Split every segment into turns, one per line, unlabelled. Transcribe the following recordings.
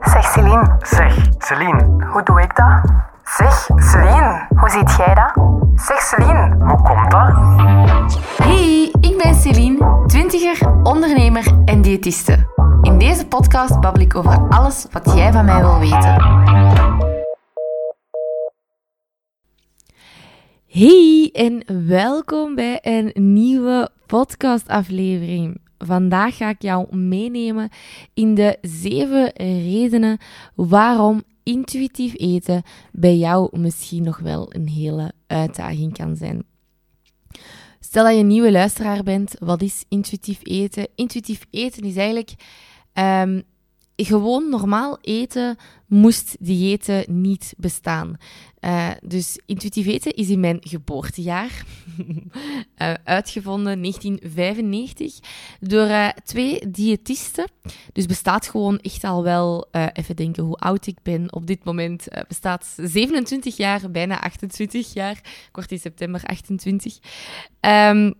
Zeg Celine,
Zeg, Celine,
hoe doe ik dat? Zeg Celine, hoe ziet jij dat? Zeg Celine,
hoe komt dat?
Hey, ik ben Celine, twintiger, ondernemer en diëtiste. In deze podcast babbel ik over alles wat jij van mij wil weten. Hey en welkom bij een nieuwe podcastaflevering. Vandaag ga ik jou meenemen in de zeven redenen waarom intuïtief eten bij jou misschien nog wel een hele uitdaging kan zijn. Stel dat je een nieuwe luisteraar bent, wat is intuïtief eten? Intuïtief eten is eigenlijk um, gewoon normaal eten moest diëten niet bestaan. Uh, dus intuïtief eten is in mijn geboortejaar uh, uitgevonden, 1995, door uh, twee diëtisten. Dus bestaat gewoon echt al wel, even denken hoe oud ik ben op dit moment, bestaat 27 jaar, bijna 28 jaar. Ik word in september 28. Um,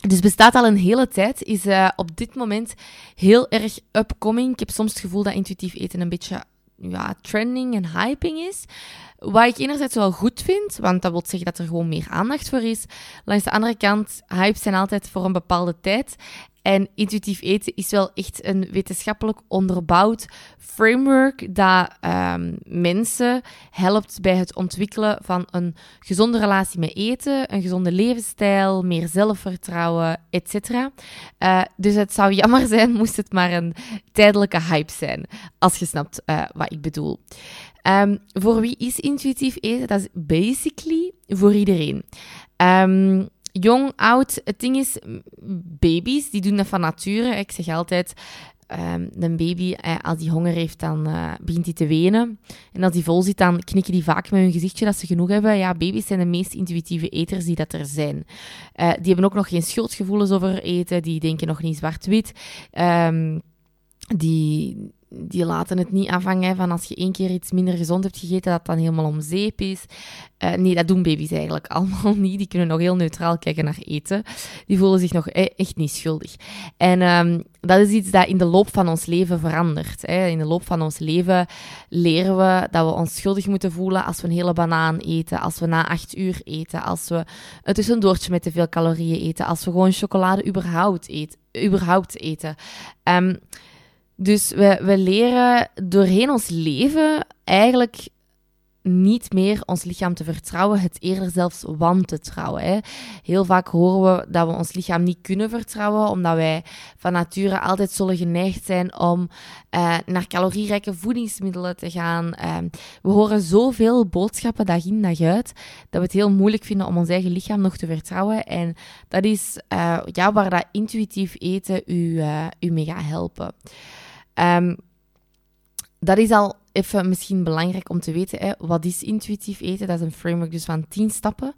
dus bestaat al een hele tijd, is uh, op dit moment heel erg upcoming. Ik heb soms het gevoel dat intuïtief eten een beetje ja, trending en hyping is. Wat ik enerzijds wel goed vind, want dat wil zeggen dat er gewoon meer aandacht voor is. Langs de andere kant, hypes zijn altijd voor een bepaalde tijd. En intuïtief eten is wel echt een wetenschappelijk onderbouwd framework dat um, mensen helpt bij het ontwikkelen van een gezonde relatie met eten, een gezonde levensstijl, meer zelfvertrouwen, etc. Uh, dus het zou jammer zijn moest het maar een tijdelijke hype zijn, als je snapt uh, wat ik bedoel. Um, voor wie is intuïtief eten? Dat is basically voor iedereen. Um, jong, oud. Het ding is, baby's, die doen dat van nature. Ik zeg altijd, um, een baby, eh, als die honger heeft, dan uh, begint hij te wenen. En als die vol zit, dan knikken die vaak met hun gezichtje dat ze genoeg hebben. Ja, baby's zijn de meest intuïtieve eters die dat er zijn. Uh, die hebben ook nog geen schuldgevoelens over eten. Die denken nog niet zwart-wit. Um, die die laten het niet afhangen van als je één keer iets minder gezond hebt gegeten, dat dan helemaal om zeep is. Uh, nee, dat doen baby's eigenlijk allemaal niet. Die kunnen nog heel neutraal kijken naar eten. Die voelen zich nog e echt niet schuldig. En um, dat is iets dat in de loop van ons leven verandert. Hè. In de loop van ons leven leren we dat we ons schuldig moeten voelen als we een hele banaan eten, als we na acht uur eten, als we een tussendoortje met te veel calorieën eten, als we gewoon chocolade überhaupt, eet, überhaupt eten. Um, dus we, we leren doorheen ons leven eigenlijk niet meer ons lichaam te vertrouwen, het eerder zelfs wantrouwen. Hè. Heel vaak horen we dat we ons lichaam niet kunnen vertrouwen, omdat wij van nature altijd zullen geneigd zijn om uh, naar calorierijke voedingsmiddelen te gaan. Uh, we horen zoveel boodschappen dag in dag uit, dat we het heel moeilijk vinden om ons eigen lichaam nog te vertrouwen. En dat is uh, ja, waar dat intuïtief eten u, u mee gaat helpen. Um, dat is al even misschien belangrijk om te weten. Hè. Wat is intuïtief eten? Dat is een framework dus van 10 stappen.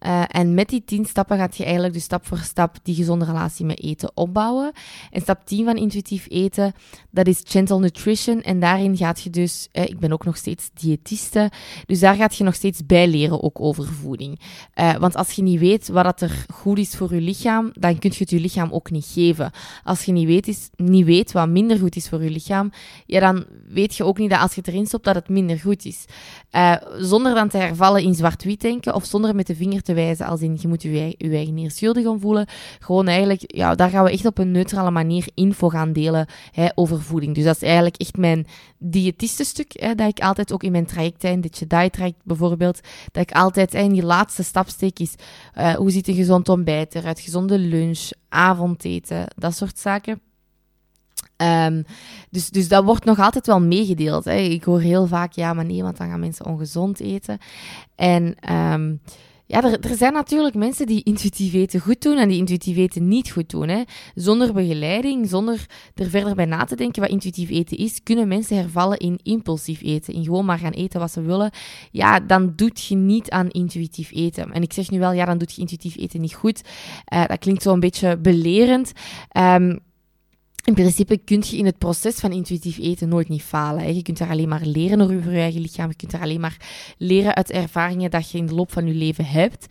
Uh, en met die 10 stappen gaat je eigenlijk dus stap voor stap die gezonde relatie met eten opbouwen. En stap 10 van intuïtief eten, dat is gentle nutrition. En daarin gaat je dus, eh, ik ben ook nog steeds diëtiste, dus daar gaat je nog steeds bij leren ook over voeding. Uh, want als je niet weet wat dat er goed is voor je lichaam, dan kun je het je lichaam ook niet geven. Als je niet weet, is, niet weet wat minder goed is voor je lichaam, ja, dan weet je ook niet dat als je erin stopt, dat het minder goed is. Zonder dan te hervallen in zwart-wit denken of zonder met de vinger te wijzen als in je moet je, je eigen niet schuldig gaan voelen. Gewoon eigenlijk, ja, daar gaan we echt op een neutrale manier info gaan delen hè, over voeding. Dus dat is eigenlijk echt mijn diëtistenstuk, hè, dat ik altijd ook in mijn traject, dit je diet traject bijvoorbeeld, dat ik altijd hè, in die laatste stap steek is, uh, hoe ziet een gezond ontbijt eruit, gezonde lunch, avondeten, dat soort zaken. Um, dus, dus dat wordt nog altijd wel meegedeeld. Hè. Ik hoor heel vaak, ja, maar nee, want dan gaan mensen ongezond eten. En um, ja, er, zijn natuurlijk mensen die intuïtief eten goed doen en die intuïtief eten niet goed doen. Hè. Zonder begeleiding, zonder er verder bij na te denken wat intuïtief eten is, kunnen mensen hervallen in impulsief eten. In gewoon maar gaan eten wat ze willen. Ja, dan doet je niet aan intuïtief eten. En ik zeg nu wel, ja, dan doet je intuïtief eten niet goed. Uh, dat klinkt zo een beetje belerend. Um, in principe kun je in het proces van intuïtief eten nooit niet falen. Je kunt daar alleen maar leren over je eigen lichaam. Je kunt daar alleen maar leren uit ervaringen dat je in de loop van je leven hebt.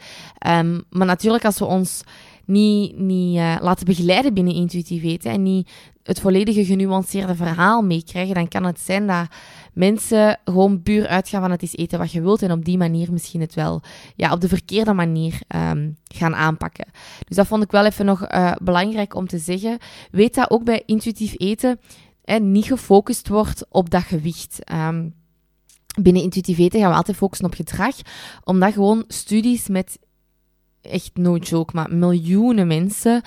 Um, maar natuurlijk, als we ons niet, niet uh, laten begeleiden binnen intuïtief eten en niet het volledige genuanceerde verhaal meekrijgen, dan kan het zijn dat mensen gewoon puur uitgaan van het is eten wat je wilt en op die manier misschien het wel ja, op de verkeerde manier um, gaan aanpakken. Dus dat vond ik wel even nog uh, belangrijk om te zeggen. Weet dat ook bij intuïtief eten eh, niet gefocust wordt op dat gewicht. Um, binnen intuïtief eten gaan we altijd focussen op gedrag, omdat gewoon studies met echt no joke, maar miljoenen mensen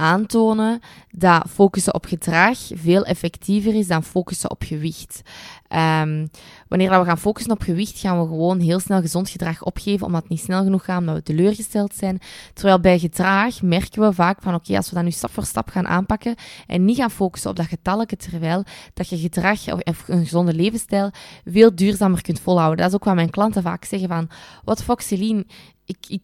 aantonen dat focussen op gedrag veel effectiever is dan focussen op gewicht. Um, wanneer we gaan focussen op gewicht, gaan we gewoon heel snel gezond gedrag opgeven, omdat het niet snel genoeg gaat, omdat we teleurgesteld zijn. Terwijl bij gedrag merken we vaak van, oké, als we dat nu stap voor stap gaan aanpakken en niet gaan focussen op dat getalletje, terwijl dat je gedrag of een gezonde levensstijl veel duurzamer kunt volhouden. Dat is ook wat mijn klanten vaak zeggen van, wat ik, ik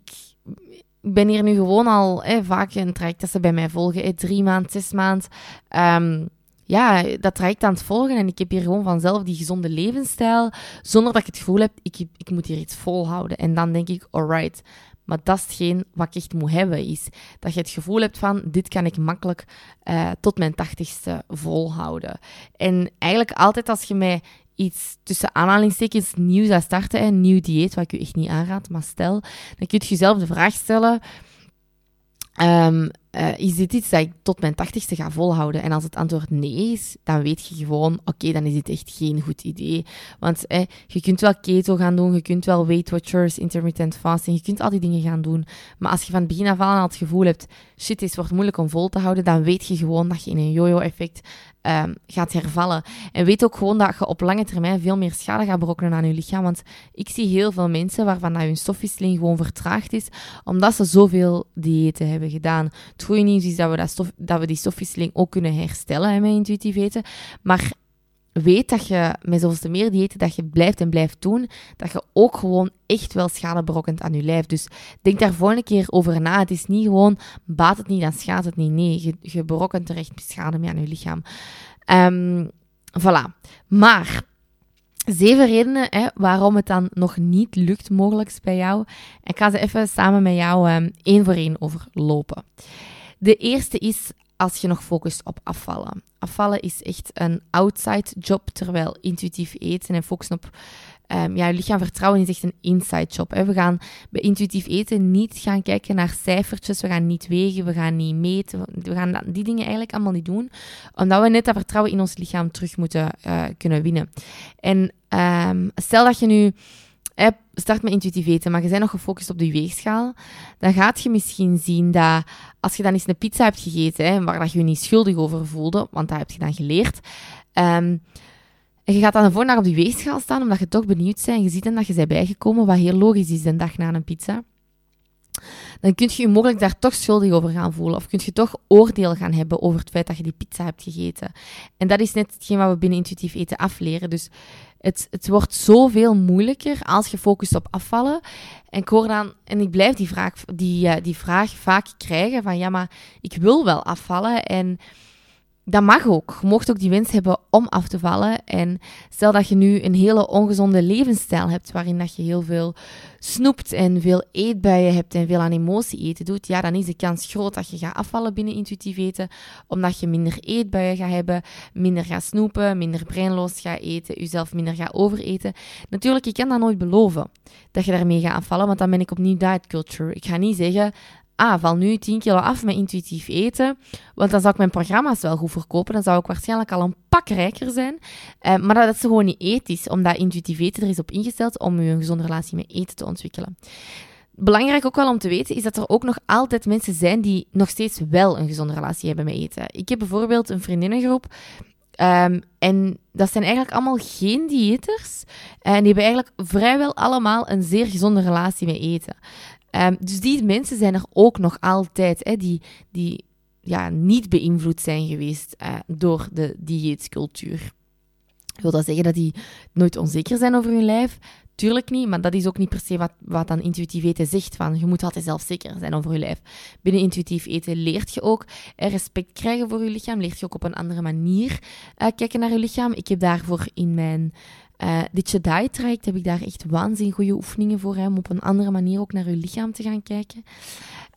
ik ben hier nu gewoon al hè, vaak een traject dat ze bij mij volgen. Drie maand, zes maand. Um, ja, dat traject aan het volgen. En ik heb hier gewoon vanzelf die gezonde levensstijl. Zonder dat ik het gevoel heb, ik, ik moet hier iets volhouden. En dan denk ik, alright. Maar dat is hetgeen wat ik echt moet hebben. Is dat je het gevoel hebt van, dit kan ik makkelijk uh, tot mijn tachtigste volhouden. En eigenlijk altijd als je mij iets tussen aanhalingstekens nieuws zou starten, een nieuw dieet, wat ik u echt niet aanraad, maar stel, dan kun je jezelf de vraag stellen, um, uh, is dit iets dat ik tot mijn tachtigste ga volhouden? En als het antwoord nee is, dan weet je gewoon, oké, dan is dit echt geen goed idee. Want eh, je kunt wel keto gaan doen, je kunt wel Weight Watchers, intermittent fasting, je kunt al die dingen gaan doen. Maar als je van het begin af aan het gevoel hebt, shit, het wordt moeilijk om vol te houden, dan weet je gewoon dat je in een yo-yo-effect um, gaat hervallen. En weet ook gewoon dat je op lange termijn veel meer schade gaat berokkenen aan je lichaam. Want ik zie heel veel mensen waarvan dat hun stofwisseling gewoon vertraagd is, omdat ze zoveel diëten hebben gedaan. Goede nieuws is dat we, dat, stof, dat we die stofwisseling ook kunnen herstellen hè, met intuïtief eten. Maar weet dat je met zoveel meer diëten dat je blijft en blijft doen, dat je ook gewoon echt wel schade berokkent aan je lijf. Dus denk daar volgende keer over na. Het is niet gewoon, baat het niet, dan schaadt het niet. Nee, je, je berokkent er echt schade mee aan je lichaam. Um, voilà. Maar zeven redenen hè, waarom het dan nog niet lukt mogelijk bij jou. Ik ga ze even samen met jou um, één voor één overlopen. De eerste is als je nog focust op afvallen. Afvallen is echt een outside job, terwijl intuïtief eten en focussen op um, ja, je lichaam vertrouwen is echt een inside job. We gaan bij intuïtief eten niet gaan kijken naar cijfertjes, we gaan niet wegen, we gaan niet meten, we gaan die dingen eigenlijk allemaal niet doen, omdat we net dat vertrouwen in ons lichaam terug moeten uh, kunnen winnen. En um, stel dat je nu start met intuïtief eten, maar je bent nog gefocust op de weegschaal, dan gaat je misschien zien dat als je dan eens een pizza hebt gegeten, hè, waar dat je je niet schuldig over voelde, want dat heb je dan geleerd, en je gaat dan volgende dag op die weegschaal staan, omdat je toch benieuwd bent en je ziet dan dat je bent bijgekomen, wat heel logisch is een dag na een pizza dan kun je je mogelijk daar toch schuldig over gaan voelen. Of kun je toch oordeel gaan hebben over het feit dat je die pizza hebt gegeten. En dat is net hetgeen wat we binnen intuïtief eten afleren. Dus het, het wordt zoveel moeilijker als je focust op afvallen. En ik hoor dan, en ik blijf die vraag, die, uh, die vraag vaak krijgen van ja, maar ik wil wel afvallen en dat mag ook. Je mocht ook die wens hebben om af te vallen. En stel dat je nu een hele ongezonde levensstijl hebt, waarin dat je heel veel snoept en veel eetbuien hebt en veel aan emotie eten doet, ja, dan is de kans groot dat je gaat afvallen binnen intuïtief eten, omdat je minder eetbuien gaat hebben, minder gaat snoepen, minder breinloos gaat eten, jezelf minder gaat overeten. Natuurlijk, ik kan dat nooit beloven, dat je daarmee gaat afvallen, want dan ben ik opnieuw diet culture. Ik ga niet zeggen, ah, val nu 10 kilo af met intuïtief eten, want dan zou ik mijn programma's wel goed verkopen. Dan zou ik waarschijnlijk al een pak rijker zijn. Eh, maar dat is gewoon niet ethisch, omdat intuïtief eten er is op ingesteld om je een gezonde relatie met eten te ontwikkelen. Belangrijk ook wel om te weten is dat er ook nog altijd mensen zijn die nog steeds wel een gezonde relatie hebben met eten. Ik heb bijvoorbeeld een vriendinnengroep Um, en dat zijn eigenlijk allemaal geen diëters. En die hebben eigenlijk vrijwel allemaal een zeer gezonde relatie met eten. Um, dus die mensen zijn er ook nog altijd, hè, die, die ja, niet beïnvloed zijn geweest uh, door de dieetcultuur. Wil dat zeggen dat die nooit onzeker zijn over hun lijf? Tuurlijk niet, maar dat is ook niet per se wat, wat dan intuïtief eten zegt. Van, je moet altijd zelfzeker zijn over je lijf. Binnen intuïtief eten leert je ook respect krijgen voor je lichaam. Leert je ook op een andere manier uh, kijken naar je lichaam. Ik heb daarvoor in mijn uh, dit je diet traject heb ik daar echt waanzinnig goede oefeningen voor, hè, om op een andere manier ook naar je lichaam te gaan kijken.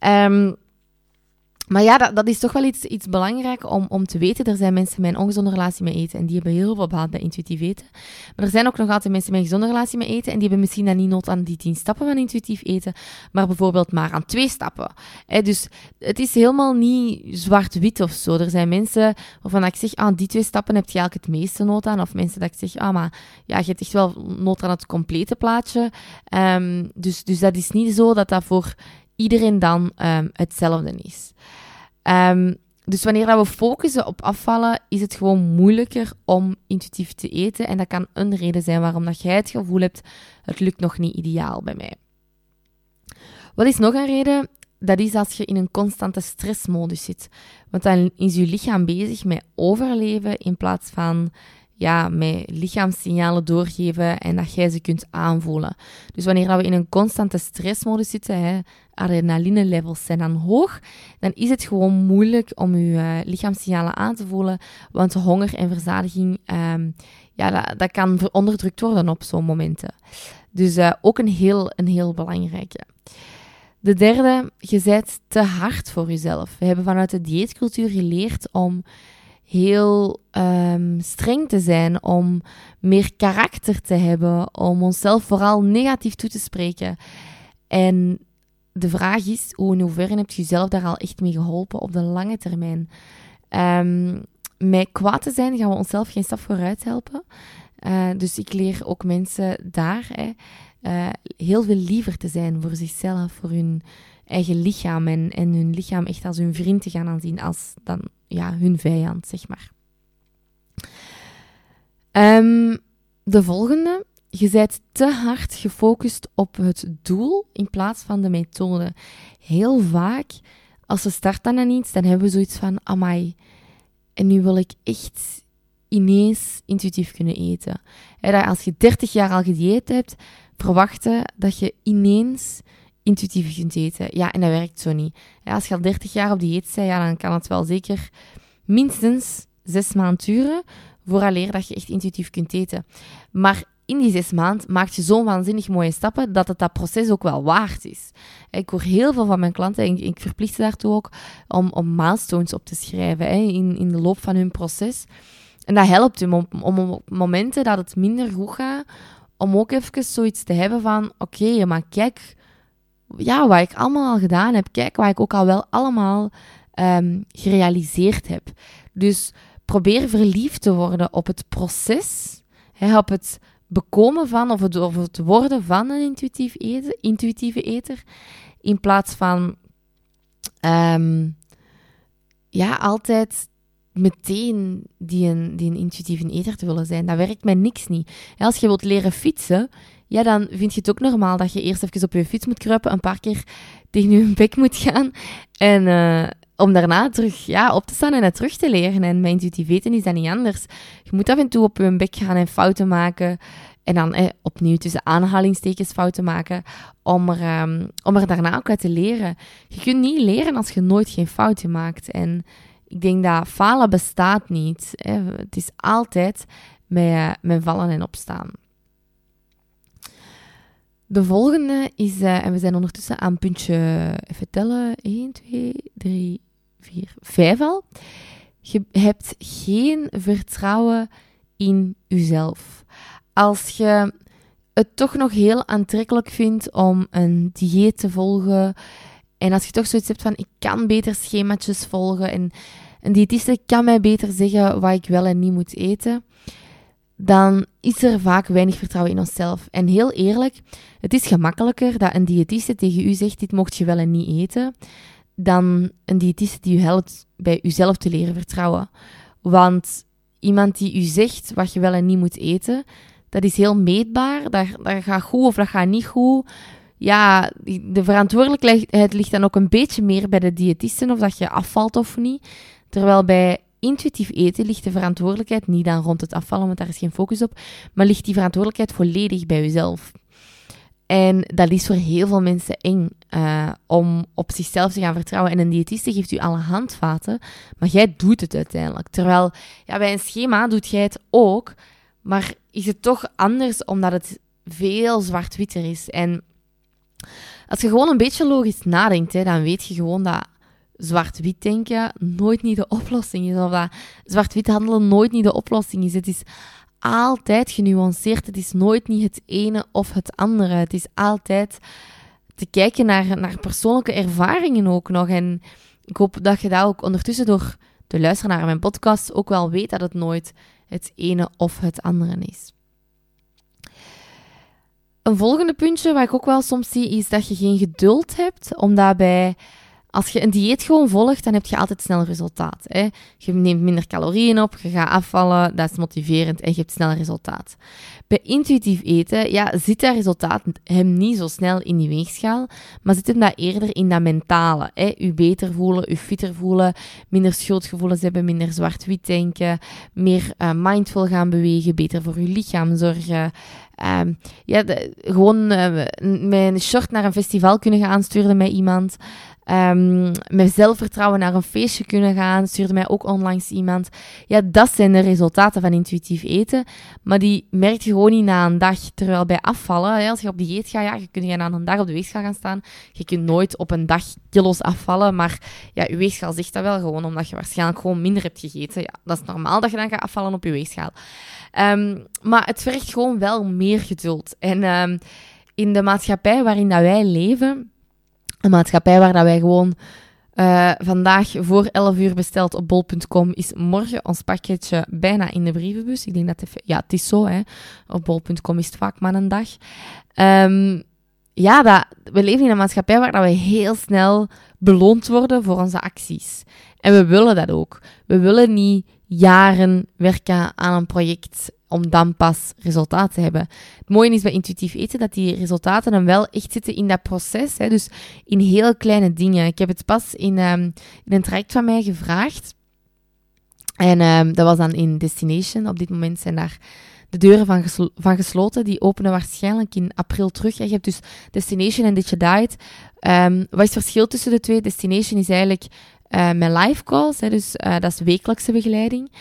Um, maar ja, dat, dat is toch wel iets, iets belangrijk om, om te weten. Er zijn mensen met een ongezonde relatie met eten en die hebben heel veel baat bij intuïtief eten. Maar er zijn ook nog altijd mensen met een gezonde relatie met eten en die hebben misschien dan niet nood aan die tien stappen van intuïtief eten, maar bijvoorbeeld maar aan twee stappen. dus het is helemaal niet zwart-wit of zo. Er zijn mensen waarvan ik zeg, ah, die twee stappen heb je eigenlijk het meeste nood aan. Of mensen dat ik zeg, ah, maar ja, je hebt echt wel nood aan het complete plaatje. Ehm, dus, dus dat is niet zo dat dat voor iedereen dan um, hetzelfde is. Um, dus wanneer we focussen op afvallen, is het gewoon moeilijker om intuïtief te eten. En dat kan een reden zijn waarom dat jij het gevoel hebt, het lukt nog niet ideaal bij mij. Wat is nog een reden? Dat is als je in een constante stressmodus zit. Want dan is je lichaam bezig met overleven in plaats van ja, met lichaamssignalen doorgeven en dat jij ze kunt aanvoelen. Dus wanneer we in een constante stressmodus zitten, hè, adrenaline levels zijn dan hoog, dan is het gewoon moeilijk om je uh, lichaamssignalen aan te voelen, want honger en verzadiging, um, ja, dat, kan onderdrukt worden op zo'n momenten. Dus uh, ook een heel, een heel belangrijke. De derde, je bent te hard voor jezelf. We hebben vanuit de dieetcultuur geleerd om heel um, streng te zijn, om meer karakter te hebben, om onszelf vooral negatief toe te spreken. En de vraag is, hoe in hoeverre heb je jezelf daar al echt mee geholpen op de lange termijn? Um, met kwaad te zijn gaan we onszelf geen stap vooruit helpen. Uh, dus ik leer ook mensen daar hè, uh, heel veel liever te zijn voor zichzelf, voor hun eigen lichaam en, hun lichaam echt als hun vriend te gaan aanzien, als dan ja, hun vijand, zeg maar. Um, de volgende. Je bent te hard gefocust op het doel in plaats van de methode. Heel vaak, als we starten aan iets, dan hebben we zoiets van, amai, en nu wil ik echt ineens intuïtief kunnen eten. als je 30 jaar al gedieet hebt, verwachten dat je ineens intuïtief kunt eten. Ja, en dat werkt zo niet. Ja, als je al 30 jaar op dieet bent, ja, dan kan het wel zeker minstens zes maanden duren vooraleer dat je echt intuïtief kunt eten. Maar in die zes maanden maak je zo'n waanzinnig mooie stappen dat het dat proces ook wel waard is. Ik hoor heel veel van mijn klanten, en ik verplicht ze daartoe ook, om, om milestones op te schrijven hè, in, in de loop van hun proces. En dat helpt hem om, op momenten dat het minder goed gaat, om ook even zoiets te hebben van, oké, maar kijk ja, wat ik allemaal al gedaan heb. Kijk wat ik ook al wel allemaal um, gerealiseerd heb. Dus probeer verliefd te worden op het proces, hè, op het bekomen van of het, of het worden van een intuïtief eten, intuïtieve eter, in plaats van um, ja, altijd meteen die een, die een intuïtieve eter te willen zijn. Dat werkt met niks niet. Als je wilt leren fietsen, ja, dan vind je het ook normaal dat je eerst even op je fiets moet kruipen, een paar keer tegen je bek moet gaan. En uh, om daarna terug ja, op te staan en het terug te leren. En met intuïtief weten is dat niet anders. Je moet af en toe op je bek gaan en fouten maken. En dan eh, opnieuw tussen aanhalingstekens fouten maken. Om er, um, om er daarna ook uit te leren. Je kunt niet leren als je nooit geen fouten maakt. En ik denk dat falen bestaat niet. Hè. Het is altijd met, vallen en opstaan. De volgende is, uh, en we zijn ondertussen aan puntje, even tellen, 1, 2, 3, 4, 5 al. Je hebt geen vertrouwen in jezelf. Als je het toch nog heel aantrekkelijk vindt om een dieet te volgen, en als je toch zoiets hebt van, ik kan beter schematjes volgen, en een diëtiste kan mij beter zeggen wat ik wel en niet moet eten, dan is er vaak weinig vertrouwen in onszelf. En heel eerlijk, het is gemakkelijker dat een diëtiste tegen u zegt: dit mocht je wel en niet eten, dan een diëtiste die u helpt bij uzelf te leren vertrouwen. Want iemand die u zegt wat je wel en niet moet eten, dat is heel meetbaar. Dat, dat gaat goed of dat gaat niet goed. Ja, de verantwoordelijkheid ligt dan ook een beetje meer bij de diëtisten of dat je afvalt of niet. Terwijl bij intuïtief eten ligt de verantwoordelijkheid niet dan rond het afvallen, want daar is geen focus op, maar ligt die verantwoordelijkheid volledig bij jezelf. En dat is voor heel veel mensen eng uh, om op zichzelf te gaan vertrouwen. En een diëtiste geeft u alle handvaten, maar jij doet het uiteindelijk. Terwijl ja, bij een schema doet jij het ook, maar is het toch anders omdat het veel zwart-witter is. En als je gewoon een beetje logisch nadenkt, hè, dan weet je gewoon dat zwart-wit denken nooit niet de oplossing is. Of dat zwart-wit handelen nooit niet de oplossing is. Het is altijd genuanceerd. Het is nooit niet het ene of het andere. Het is altijd te kijken naar, naar persoonlijke ervaringen ook nog. En ik hoop dat je dat ook ondertussen door te luisteren naar mijn podcast ook wel weet dat het nooit het ene of het andere is. Een volgende puntje wat ik ook wel soms zie, is dat je geen geduld hebt, omdat bij als je een dieet gewoon volgt, dan heb je altijd snel resultaat. Hè? Je neemt minder calorieën op, je gaat afvallen, dat is motiverend en je hebt snel resultaat. Bij intuïtief eten ja, zit dat resultaat hem niet zo snel in die weegschaal, maar zit hem dat eerder in dat mentale. Hè? U beter voelen, u fitter voelen, minder schuldgevoelens hebben, minder zwart-wit denken, meer uh, mindful gaan bewegen, beter voor uw lichaam zorgen. Um, ja, gewoon met een short naar een festival kunnen gaan sturen met iemand. Um, met zelfvertrouwen naar een feestje kunnen gaan, stuurde mij ook onlangs iemand. Ja, dat zijn de resultaten van intuïtief eten. Maar die merk je gewoon niet na een dag. Terwijl bij afvallen, als je op dieet gaat, ja, je kunt je na een dag op de weegschaal gaan staan. Je kunt nooit op een dag kilo's afvallen. Maar ja, je weegschaal zegt dat wel gewoon, omdat je waarschijnlijk gewoon minder hebt gegeten. Ja, dat is normaal dat je dan gaat afvallen op je weegschaal. Um, maar het vergt gewoon wel meer geduld. En um, in de maatschappij waarin dat wij leven een maatschappij waar dat wij gewoon uh, vandaag voor 11 uur besteld op bol.com is morgen ons pakketje bijna in de brievenbus. Ik denk dat het, ja, het is zo, hè. Op bol.com is het vaak maar een dag. Um, ja, we leven in een maatschappij waar dat we heel snel beloond worden voor onze acties. En we willen dat ook. We willen niet jaren werken aan een project om dan pas resultaten te hebben. Het mooie is bij intuïtief eten dat die resultaten dan wel echt zitten in dat proces. Hè, dus in heel kleine dingen. Ik heb het pas in, um, in een traject van mij gevraagd. En um, dat was dan in Destination. Op dit moment zijn daar de deuren van, van gesloten. Die openen waarschijnlijk in april terug. Je hebt dus Destination en Ditje Diet. Um, wat is het verschil tussen de twee? Destination is eigenlijk uh, met live calls. Hè, dus uh, dat is wekelijkse begeleiding.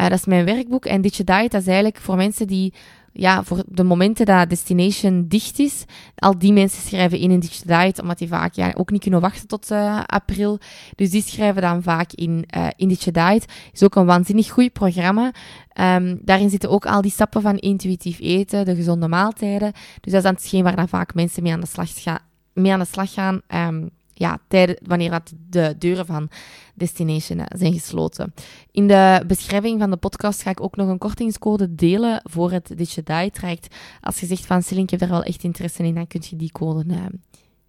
Uh, dat is mijn werkboek. En Ditje Diet, dat is eigenlijk voor mensen die, ja, voor de momenten dat Destination dicht is, al die mensen schrijven in Ditje Diet, omdat die vaak ja, ook niet kunnen wachten tot uh, april. Dus die schrijven dan vaak in, uh, in Diet. is ook een waanzinnig goed programma. Um, daarin zitten ook al die stappen van intuïtief eten, de gezonde maaltijden. Dus dat is dan hetgeen waar dan vaak mensen mee aan de slag, gaan. Mee aan de slag gaan um, ja, tijden, wanneer de deuren van Destination eh, zijn gesloten. In de beschrijving van de podcast ga ik ook nog een kortingscode delen voor het Die traject. Als je zegt van Celine, ik heb daar wel echt interesse in, dan kun je die code uh,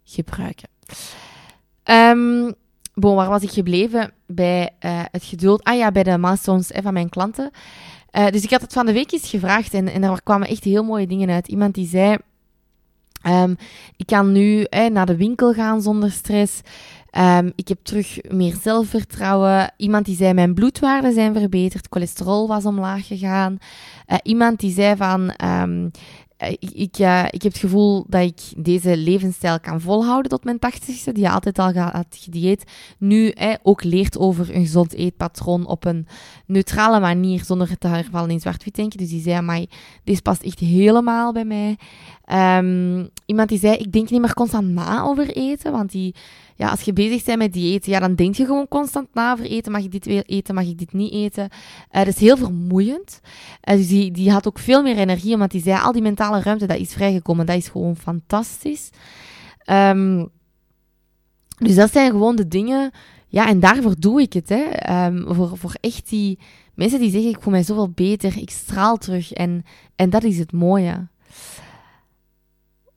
gebruiken. Um, waar was ik gebleven? Bij uh, het geduld. Ah ja, bij de milestones van mijn klanten. Dus ik had het van de week eens gevraagd en, en daar kwamen echt heel mooie dingen uit. Iemand die zei Um, ik kan nu eh, naar de winkel gaan zonder stress. Um, ik heb terug meer zelfvertrouwen. Iemand die zei mijn bloedwaarden zijn verbeterd, cholesterol was omlaag gegaan. Uh, iemand die zei van um, ik, ik, ik, heb het gevoel dat ik deze levensstijl kan volhouden tot mijn tachtigste, die altijd al had gedieet, nu eh, ook leert over een gezond eetpatroon op een neutrale manier, zonder te hervallen in zwart-wit denken. Dus die zei, maar deze past echt helemaal bij mij. Um, iemand die zei, ik denk niet meer constant na over eten, want die, ja, als je bezig bent met dieet, ja, dan denk je gewoon constant na over eten. Mag ik dit weer eten, mag ik dit niet eten? Uh, dat is heel vermoeiend. Uh, dus die, die had ook veel meer energie, omdat die zei, al die mentale ruimte, dat is vrijgekomen. Dat is gewoon fantastisch. Um, dus dat zijn gewoon de dingen, ja, en daarvoor doe ik het, hè. Um, voor, voor echt die mensen die zeggen, ik voel mij zoveel beter, ik straal terug. En, en dat is het mooie.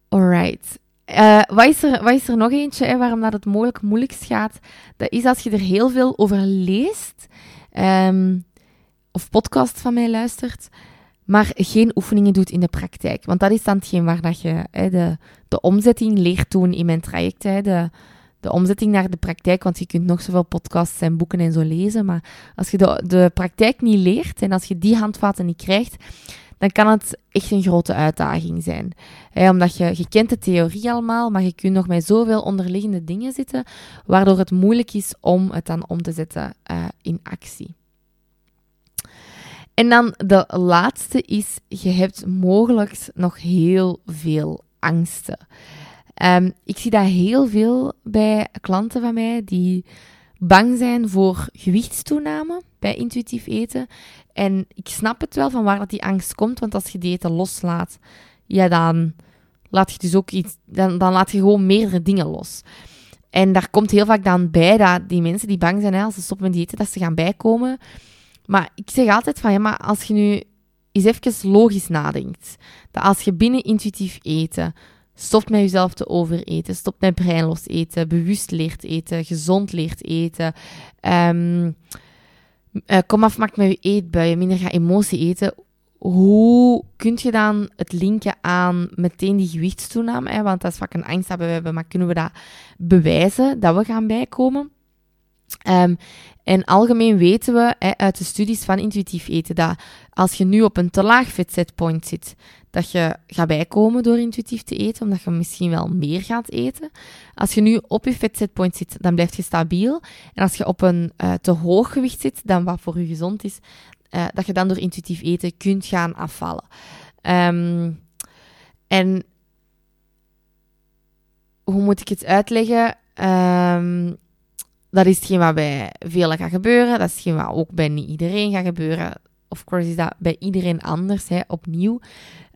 Alright. Uh, wat, is er, wat is er nog eentje hè, waarom dat het mogelijk moeilijkst gaat? Dat is als je er heel veel over leest um, of podcast van mij luistert, maar geen oefeningen doet in de praktijk. Want dat is dan hetgeen waar dat je hè, de, de omzetting leert doen in mijn traject. Hè, de, de omzetting naar de praktijk, want je kunt nog zoveel podcasts en boeken en zo lezen, maar als je de, de praktijk niet leert en als je die handvaten niet krijgt, dan kan het echt een grote uitdaging zijn. omdat je, je kent de theorie allemaal, maar je kunt nog met zoveel onderliggende dingen zitten, waardoor het moeilijk is om het dan om te zetten uh, in actie. En dan de laatste is, je hebt mogelijk nog heel veel angsten. Um, ik zie dat heel veel bij klanten van mij die bang zijn voor gewichtstoename bij intuïtief eten. En ik snap het wel van waar dat die angst komt, want als je die eten loslaat, ja, dan laat je dus ook iets, dan, dan laat je gewoon meerdere dingen los. En daar komt heel vaak dan bij dat die mensen die bang zijn hè, als ze stoppen met diëten, dat ze gaan bijkomen. Maar ik zeg altijd van, ja, maar als je nu eens even logisch nadenkt, dat als je binnen intuïtief eten stopt met jezelf te overeten, stopt met breinloos eten, bewust leert eten, gezond leert eten, um, uh, kom af maakt met je eetbuien, minder gaat emotie eten, hoe kun je dan het linken aan meteen die gewichtstoename? Hè? Want dat is vaak een angst dat we hebben, maar kunnen we dat bewijzen dat we gaan bijkomen? Um, en algemeen weten we hè, uit de studies van intuïtief eten dat als je nu op een te laag vetzetpoint zit, dat je gaat bijkomen door intuïtief te eten, omdat je misschien wel meer gaat eten. Als je nu op je vetzetpoint zit, dan blijf je stabiel. En als je op een uh, te hoog gewicht zit, dan wat voor je gezond is, uh, dat je dan door intuïtief eten kunt gaan afvallen. Um, en hoe moet ik het uitleggen? Um, dat is hetgeen wat bij velen gaat gebeuren. Dat is hetgeen wat ook bij niet iedereen gaat gebeuren. Of course is dat bij iedereen anders, hè, opnieuw.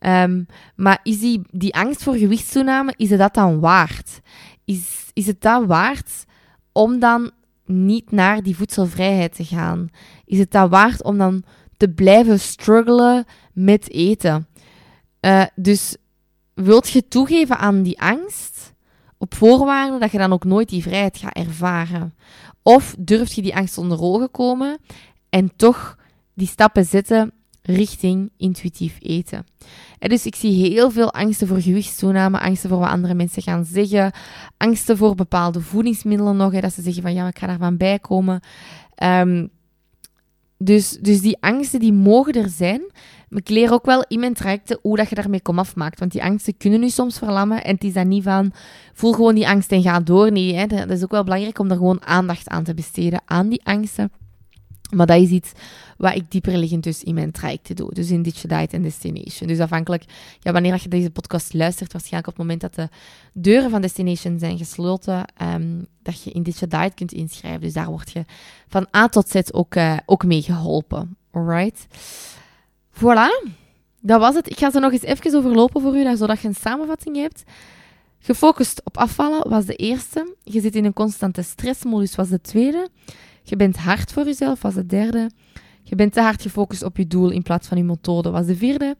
Um, maar is die, die angst voor gewichtstoename, is het dat dan waard? Is, is het dat waard om dan niet naar die voedselvrijheid te gaan? Is het dat waard om dan te blijven struggelen met eten? Uh, dus wilt je toegeven aan die angst op voorwaarde dat je dan ook nooit die vrijheid gaat ervaren? Of durf je die angst onder ogen komen en toch die stappen zetten richting intuïtief eten. En dus ik zie heel veel angsten voor gewichtstoename, angsten voor wat andere mensen gaan zeggen, angsten voor bepaalde voedingsmiddelen nog, hè, dat ze zeggen van ja, ik ga daarvan bijkomen. Um, dus, dus die angsten die mogen er zijn. Ik leer ook wel in mijn trajecten hoe dat je daarmee kom afmaakt. Want die angsten kunnen nu soms verlammen. En het is dan niet van, voel gewoon die angst en ga door. Nee, hè. dat is ook wel belangrijk om er gewoon aandacht aan te besteden, aan die angsten. Maar dat is iets wat ik dieper liggend dus in mijn trajecten doe. Dus in Digital Diet and Destination. Dus afhankelijk, ja, wanneer je deze podcast luistert, waarschijnlijk op het moment dat de deuren van Destination zijn gesloten, um, dat je in Digital Diet kunt inschrijven. Dus daar word je van A tot Z ook, uh, ook mee geholpen. Alright? Voilà. Dat was het. Ik ga ze nog eens even overlopen voor u, zodat je een samenvatting hebt. Gefocust op afvallen was de eerste. Je zit in een constante stressmodus was de tweede. Je bent hard voor jezelf, was de derde. Je bent te hard gefocust op je doel in plaats van je methode, was de vierde.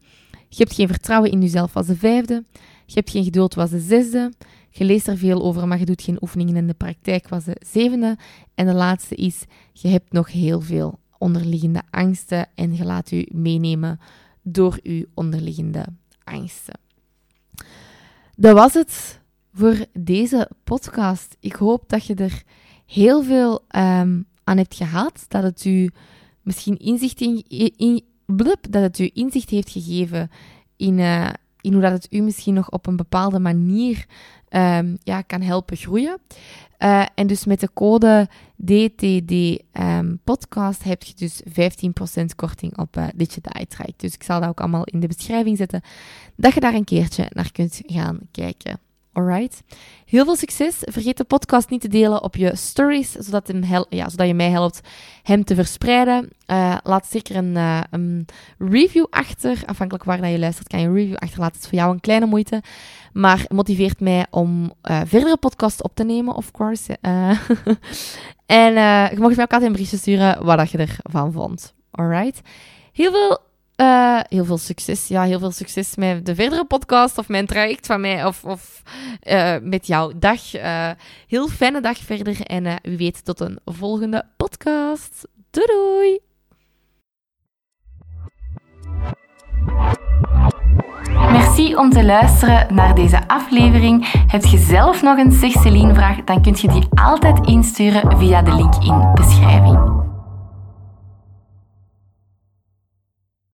Je hebt geen vertrouwen in jezelf, was de vijfde. Je hebt geen geduld, was de zesde. Je leest er veel over, maar je doet geen oefeningen in de praktijk, was de zevende. En de laatste is, je hebt nog heel veel onderliggende angsten en je laat u meenemen door uw onderliggende angsten. Dat was het voor deze podcast. Ik hoop dat je er heel veel um, aan hebt gehad, dat het u misschien inzicht, in, dat het u inzicht heeft gegeven in, uh, in hoe dat het u misschien nog op een bepaalde manier um, ja, kan helpen groeien. Uh, en dus met de code DTD ehm, podcast heb je dus 15% korting op uh, Digital Traject. Dus ik zal dat ook allemaal in de beschrijving zetten, dat je daar een keertje naar kunt gaan kijken. Alright. Heel veel succes. Vergeet de podcast niet te delen op je stories, zodat, hem ja, zodat je mij helpt hem te verspreiden. Uh, laat zeker een, uh, een, review achter. Afhankelijk waar je luistert, kan je een review achterlaten. Het is voor jou een kleine moeite. Maar motiveert mij om uh, verdere podcasts op te nemen, of course. en je mag mij ook altijd een briefje sturen wat je ervan vond. Alright. Heel veel uh, heel veel succes. Ja, heel veel succes met de verdere podcast of mijn traject van mij of, of uh, met jouw dag. Uh, heel fijne dag verder en wie weet tot een volgende podcast. Doei!
Merci om te luisteren naar deze aflevering. Heb je zelf nog een Zeg vraag, dan kun je die altijd insturen via de link in beschrijving.